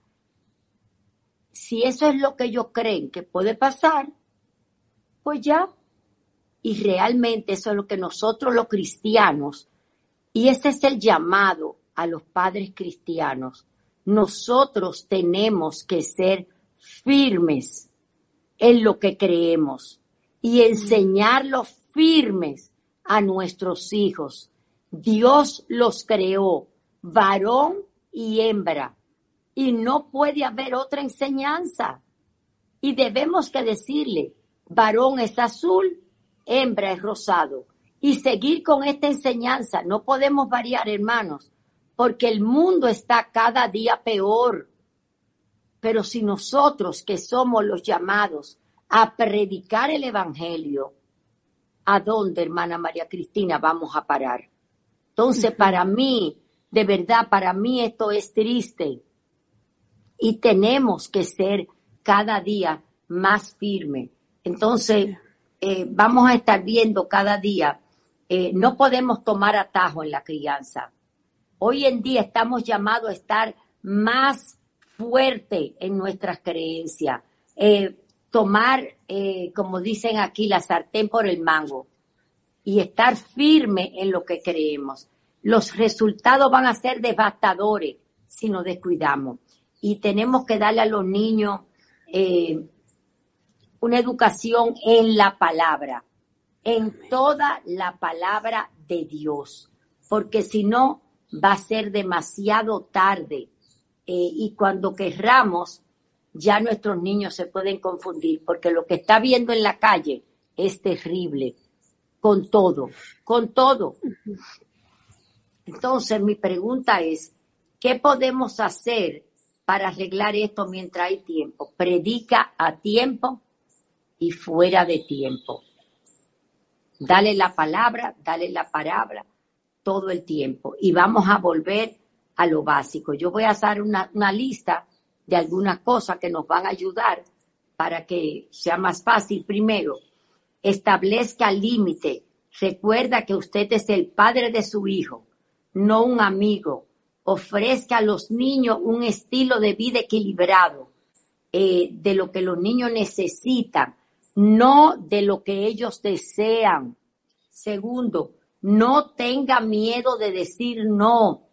si eso es lo que ellos creen que puede pasar, pues ya. Y realmente eso es lo que nosotros los cristianos, y ese es el llamado a los padres cristianos, nosotros tenemos que ser firmes en lo que creemos y enseñarlos firmes a nuestros hijos. Dios los creó, varón y hembra, y no puede haber otra enseñanza. Y debemos que decirle, varón es azul, hembra es rosado. Y seguir con esta enseñanza. No podemos variar, hermanos porque el mundo está cada día peor. Pero si nosotros que somos los llamados a predicar el Evangelio, ¿a dónde, hermana María Cristina, vamos a parar? Entonces, para mí, de verdad, para mí esto es triste. Y tenemos que ser cada día más firmes. Entonces, eh, vamos a estar viendo cada día, eh, no podemos tomar atajo en la crianza. Hoy en día estamos llamados a estar más fuerte en nuestras creencias, eh, tomar, como dicen aquí, la sartén por el mango y estar firme en lo que creemos. Los resultados van a ser devastadores si nos descuidamos. Y tenemos que darle a los niños eh, una educación en la palabra, en toda la palabra de Dios, porque si no, va a ser demasiado tarde. Eh, y cuando querramos ya nuestros niños se pueden confundir porque lo que está viendo en la calle es terrible con todo, con todo. Entonces mi pregunta es, ¿qué podemos hacer para arreglar esto mientras hay tiempo? Predica a tiempo y fuera de tiempo. Dale la palabra, dale la palabra, todo el tiempo y vamos a volver a lo básico. Yo voy a hacer una, lista de algunas cosas que nos van a ayudar para que sea más fácil. Primero, establezca límite. Recuerda que usted es el padre de su hijo, no un amigo. Ofrezca a los niños un estilo de vida equilibrado eh, de lo que los niños necesitan, no de lo que ellos desean. Segundo, no tenga miedo de decir no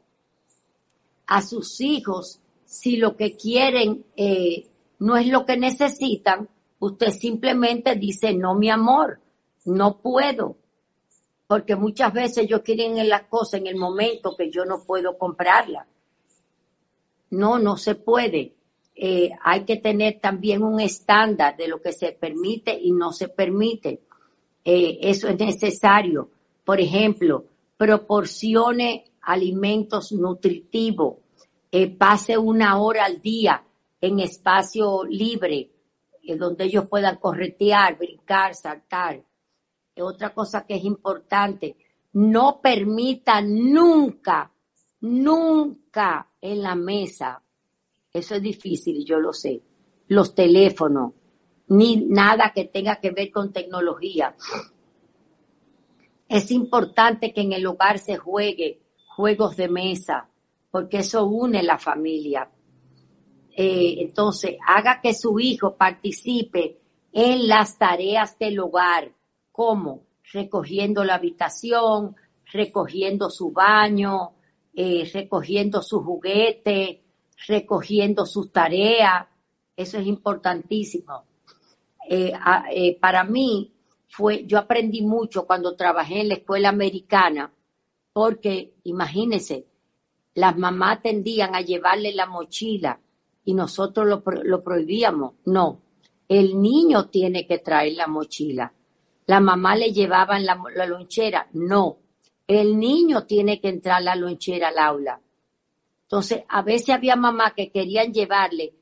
a sus hijos si lo que quieren eh, no es lo que necesitan. Usted simplemente dice, no, mi amor, no puedo. Porque muchas veces ellos quieren las cosas en el momento que yo no puedo comprarla. No, no se puede. Eh, hay que tener también un estándar de lo que se permite y no se permite. Eh, eso es necesario. Por ejemplo, proporcione alimentos nutritivos, eh, pase una hora al día en espacio libre, donde ellos puedan corretear, brincar, saltar. otra cosa que es importante, no permita nunca, nunca en la mesa, eso es difícil, yo lo sé, los teléfonos, ni nada que tenga que ver con tecnología. Es importante que en el hogar se juegue juegos de mesa, porque eso une la familia. Eh, entonces, haga que su hijo participe en las tareas del hogar, como recogiendo la habitación, recogiendo su baño, eh, recogiendo su juguete, recogiendo sus tareas. Eso es importantísimo. Eh, para mí fue, yo aprendí mucho cuando trabajé en la escuela americana, porque imagínense, las mamás tendían a llevarle la mochila y nosotros lo, lo prohibíamos. No, el niño tiene que traer la mochila. La mamá le llevaba la, la lonchera. No, el niño tiene que entrar la lonchera al aula. Entonces, a veces había mamás que querían llevarle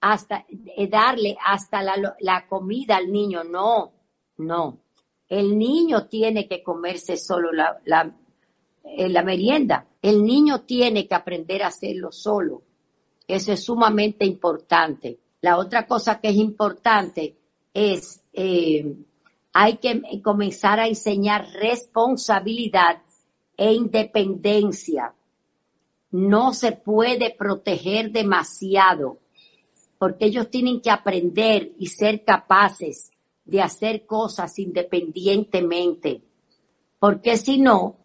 hasta, eh, darle hasta la, comida al niño. No, no. El niño tiene que comerse solo la, la, eh, la merienda. El niño tiene que aprender a hacerlo solo. Eso es sumamente importante. La otra cosa que es importante es, eh, hay que comenzar a enseñar responsabilidad e independencia. No se puede proteger demasiado porque ellos tienen que aprender y ser capaces de hacer cosas independientemente, porque si no,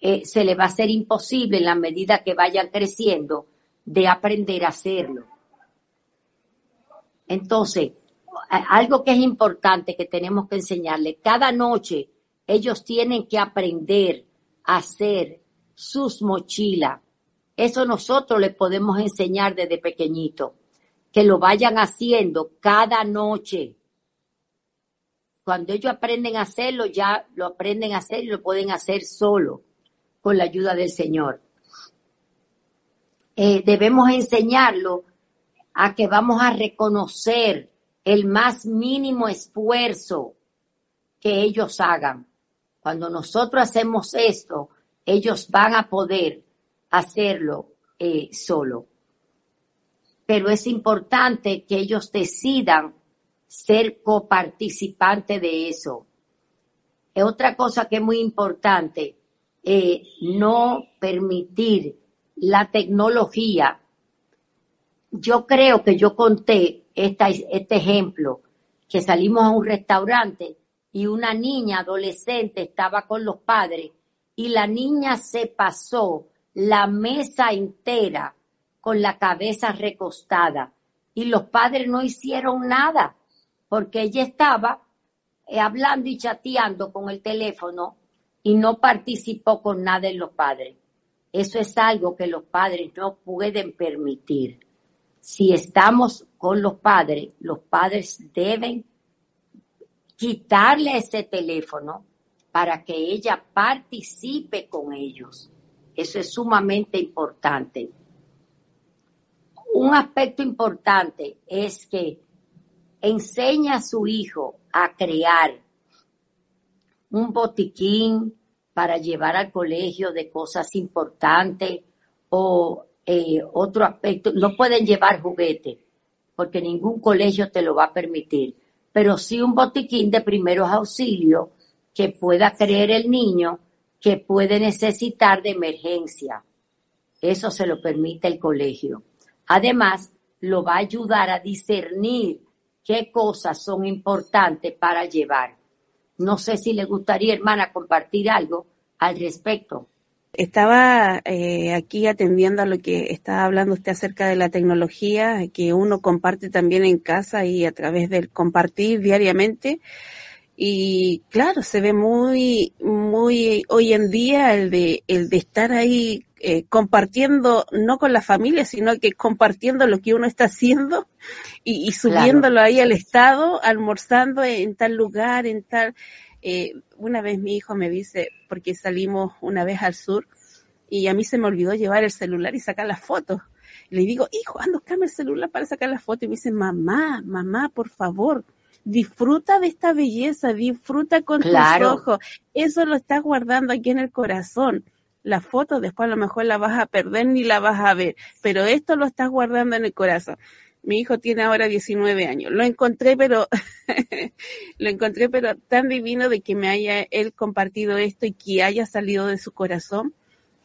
eh, se le va a ser imposible en la medida que vayan creciendo de aprender a hacerlo. Entonces, algo que es importante que tenemos que enseñarle, cada noche ellos tienen que aprender a hacer sus mochilas. Eso nosotros les podemos enseñar desde pequeñito, que lo vayan haciendo cada noche. Cuando ellos aprenden a hacerlo, ya lo aprenden a hacer y lo pueden hacer solo, con la ayuda del Señor. Eh, debemos enseñarlo a que vamos a reconocer el más mínimo esfuerzo que ellos hagan. Cuando nosotros hacemos esto, ellos van a poder hacerlo eh, solo. Pero es importante que ellos decidan ser coparticipante de eso. Otra cosa que es muy importante, eh, no permitir la tecnología yo creo que yo conté esta, este ejemplo, que salimos a un restaurante y una niña adolescente estaba con los padres y la niña se pasó la mesa entera con la cabeza recostada y los padres no hicieron nada porque ella estaba eh, hablando y chateando con el teléfono y no participó con nada en los padres. Eso es algo que los padres no pueden permitir si estamos con los padres, los padres deben quitarle ese teléfono para que ella participe con ellos. Eso es sumamente importante. Un aspecto importante es que enseña a su hijo a crear un botiquín para llevar al colegio de cosas importantes o eh, otro aspecto, no pueden llevar juguete, porque ningún colegio te lo va a permitir, pero sí un botiquín de primeros auxilios que pueda creer el niño que puede necesitar de emergencia. Eso se lo permite el colegio. Además, lo va a ayudar a discernir qué cosas son importantes para llevar. No sé si le gustaría, hermana, compartir algo al respecto. Estaba eh, aquí atendiendo a lo que estaba hablando usted acerca de la tecnología que uno comparte también en casa y a través del compartir diariamente. Y claro, se ve muy, muy hoy en día el de, el de estar ahí eh, compartiendo, no con la familia, sino que compartiendo lo que uno está haciendo y, subiéndolo ahí al estado, almorzando en tal lugar, en tal, eh, una vez mi hijo me dice, porque salimos una vez al sur y a mí se me olvidó llevar el celular y sacar las fotos. Le digo, hijo, ando, buscarme el celular para sacar las fotos. Y me dice, mamá, mamá, por favor, disfruta de esta belleza, disfruta con tus ojos. Eso lo estás guardando aquí en el corazón. La foto después a lo mejor la vas a perder ni la vas a ver, pero esto lo estás guardando en el corazón. Mi hijo tiene ahora 19 años. Lo encontré, pero lo encontré, pero tan divino de que me haya él compartido esto y que haya salido de su corazón.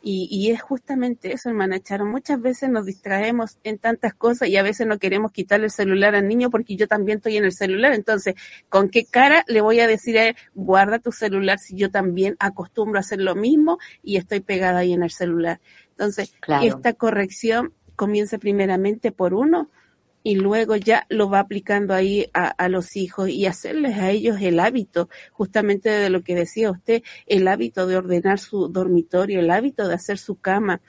Y, y, es justamente eso, hermana Charo. Muchas veces nos distraemos en tantas cosas y a veces no queremos quitarle el celular al niño porque yo también estoy en el celular. Entonces, ¿con qué cara le voy a decir a él, guarda tu celular si yo también acostumbro a hacer lo mismo y estoy pegada ahí en el celular? Entonces, esta corrección comience primeramente por uno y luego ya lo va aplicando ahí a, a, los hijos y hacerles a ellos el hábito, justamente de lo que decía usted, el hábito de ordenar su dormitorio, el hábito de hacer su cama.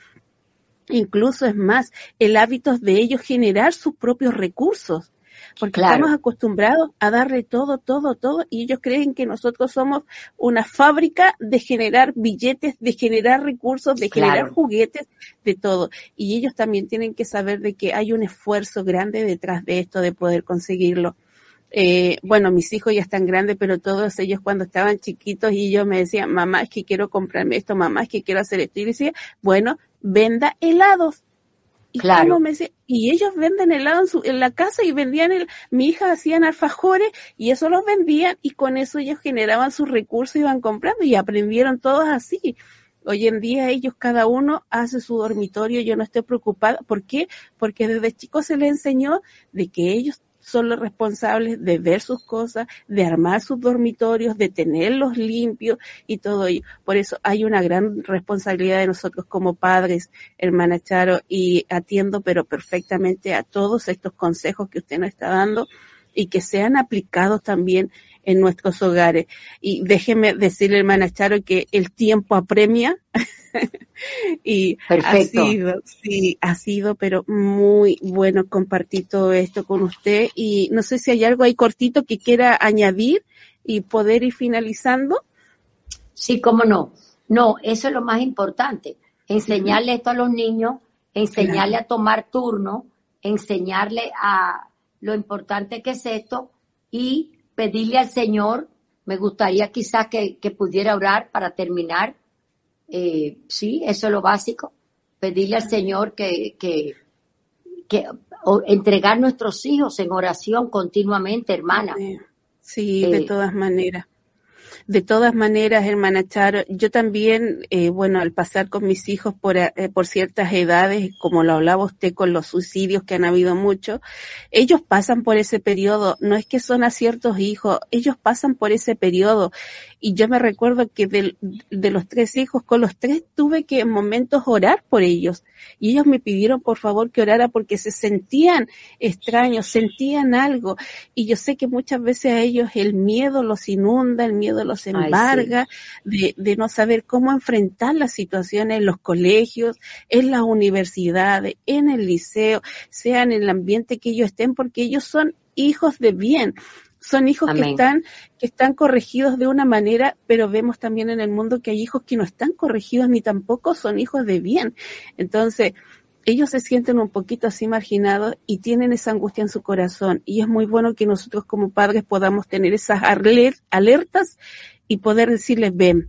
Incluso es más, el hábito de ellos generar sus propios recursos porque estamos acostumbrados a darle todo, todo, todo, y ellos creen que nosotros somos una fábrica de generar billetes, de generar recursos, de generar juguetes, de todo. Y ellos también tienen que saber de que hay un esfuerzo grande detrás de esto, de poder conseguirlo. Eh, bueno, mis hijos ya están grandes, pero todos ellos cuando estaban chiquitos y yo me decía, mamá, es que quiero comprarme esto, mamá, es que quiero hacer esto. Y decía, bueno, venda helados y claro. Me y ellos venden helado en, su, en la casa y vendían el, mi hija hacían alfajores y eso los vendían y con eso ellos generaban sus recursos y iban comprando y aprendieron todos así. Hoy en día ellos cada uno hace su dormitorio, yo no estoy preocupada. ¿Por qué? Porque desde chicos se les enseñó de que ellos son los responsables de ver sus cosas, de armar sus dormitorios, de tenerlos limpios y todo ello. Por eso hay una gran responsabilidad de nosotros como padres, hermana Charo, y atiendo pero perfectamente a todos estos consejos que usted nos está dando y que sean aplicados también en nuestros hogares. Y déjeme decirle, hermana Charo, que el tiempo apremia. y ha sido, sí, ha sido, pero muy bueno compartir todo esto con usted. Y no sé si hay algo ahí cortito que quiera añadir y poder ir finalizando. Sí, cómo no. No, eso es lo más importante. Enseñarle esto a los niños, enseñarle a tomar turno, enseñarle a lo importante que es esto y pedirle al Señor, me gustaría quizás que, pudiera orar para terminar. Eh, sí, eso es lo básico. Pedirle al Señor que, que, que entregar nuestros hijos en oración continuamente, hermana. Sí, de eh, todas maneras. De todas maneras, hermana Charo, yo también, eh, bueno, al pasar con mis hijos por, eh, por ciertas edades, como lo hablaba usted con los suicidios que han habido mucho, ellos pasan por ese periodo. No es que son a ciertos hijos, ellos pasan por ese periodo. Y yo me recuerdo que de, de los tres hijos, con los tres tuve que en momentos orar por ellos. Y ellos me pidieron por favor que orara porque se sentían extraños, sentían algo. Y yo sé que muchas veces a ellos el miedo los inunda, el miedo los se embarga, de, de no saber cómo enfrentar las situaciones en los colegios, en las universidades, en el liceo, sea en el ambiente que ellos estén, porque ellos son hijos de bien. Son hijos que están, que están corregidos de una manera, pero vemos también en el mundo que hay hijos que no están corregidos ni tampoco son hijos de bien. Entonces, ellos se sienten un poquito así marginados y tienen esa angustia en su corazón. Y es muy bueno que nosotros como padres podamos tener esas alertas y poder decirles, ven,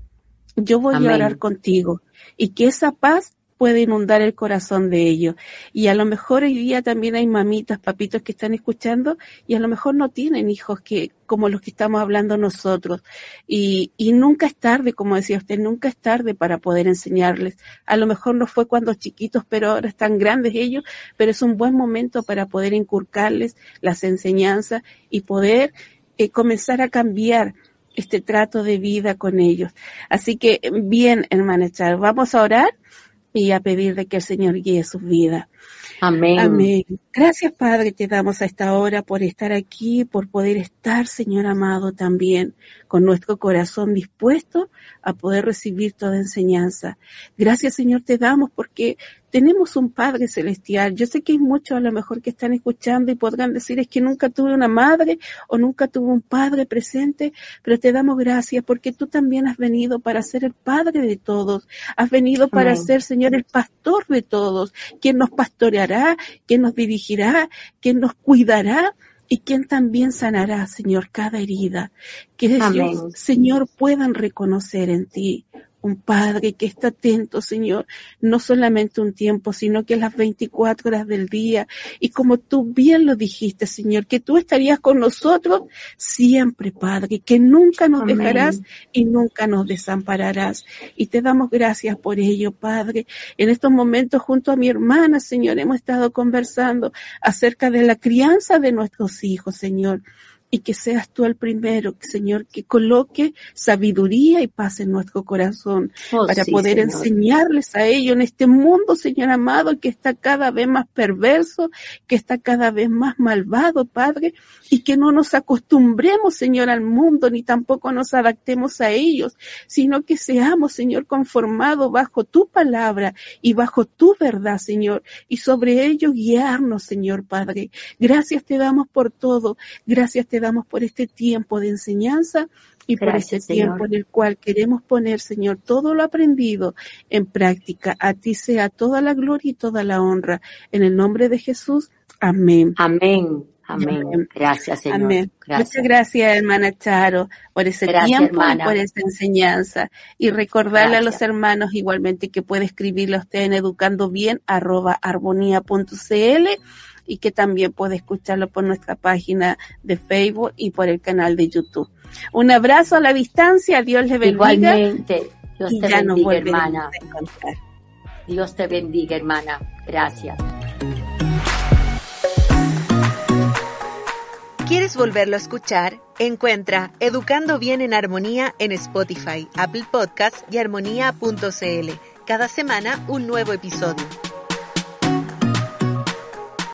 yo voy a orar contigo. Y que esa paz puede inundar el corazón de ellos. Y a lo mejor hoy día también hay mamitas, papitos que están escuchando y a lo mejor no tienen hijos que, como los que estamos hablando nosotros. Y, y nunca es tarde, como decía usted, nunca es tarde para poder enseñarles. A lo mejor no fue cuando chiquitos, pero ahora están grandes ellos, pero es un buen momento para poder inculcarles las enseñanzas y poder eh, comenzar a cambiar este trato de vida con ellos. Así que bien, hermana Char, vamos a orar y a pedir de que el Señor guíe su vida. Amén. Amén. Gracias, Padre, te damos a esta hora por estar aquí, por poder estar, Señor amado, también con nuestro corazón dispuesto a poder recibir toda enseñanza. Gracias, Señor, te damos porque tenemos un Padre celestial. Yo sé que hay muchos a lo mejor que están escuchando y podrán decir es que nunca tuve una madre o nunca tuve un padre presente, pero te damos gracias porque tú también has venido para ser el Padre de todos. Has venido para ser, Señor, el pastor de todos, quien nos pastoreará, quien nos dirigirá, quien nos cuidará y quien también sanará, Señor, cada herida. Que ellos, Señor, puedan reconocer en ti un Padre que está atento, Señor, no solamente un tiempo, sino que las 24 horas del día. Y como tú bien lo dijiste, Señor, que tú estarías con nosotros siempre, Padre, que nunca nos dejarás y nunca nos desampararás. Y te damos gracias por ello, Padre. En estos momentos, junto a mi hermana, Señor, hemos estado conversando acerca de la crianza de nuestros hijos, Señor. Y que seas tú el primero, Señor, que coloque sabiduría y paz en nuestro corazón Oh, para sí, poder Señor. enseñarles a ellos en este mundo, Señor amado, que está cada vez más perverso, que está cada vez más malvado, Padre, y que no nos acostumbremos, Señor, al mundo, ni tampoco nos adaptemos a ellos, sino que seamos, Señor, conformados bajo tu palabra y bajo tu verdad, Señor, y sobre ello guiarnos, Señor Padre. Gracias te damos por todo, gracias te damos por este tiempo de enseñanza y por este tiempo en el cual queremos poner, Señor, todo lo aprendido en práctica. A ti sea toda la gloria y toda la honra. En el nombre de Jesús. Amén. Amén. Amén. Gracias, Señor. Amén. Gracias. Muchas gracias, hermana Charo, por ese Gracias, tiempo hermana. y por esa enseñanza. Y recordarle a los hermanos igualmente que puede escribirle a usted en educandobien arroba armonía.cl y que también puede escucharlo por nuestra página de Facebook y por el canal de YouTube. Un abrazo a la distancia, Dios le bendiga. Igualmente. Dios y te ya nos bendiga, hermana. a encontrar. Dios te bendiga, hermana. Gracias. ¿Quieres volverlo a escuchar? Encuentra Educando Bien en Armonía en Spotify, Apple Podcasts y armonía.cl. Cada semana un nuevo episodio.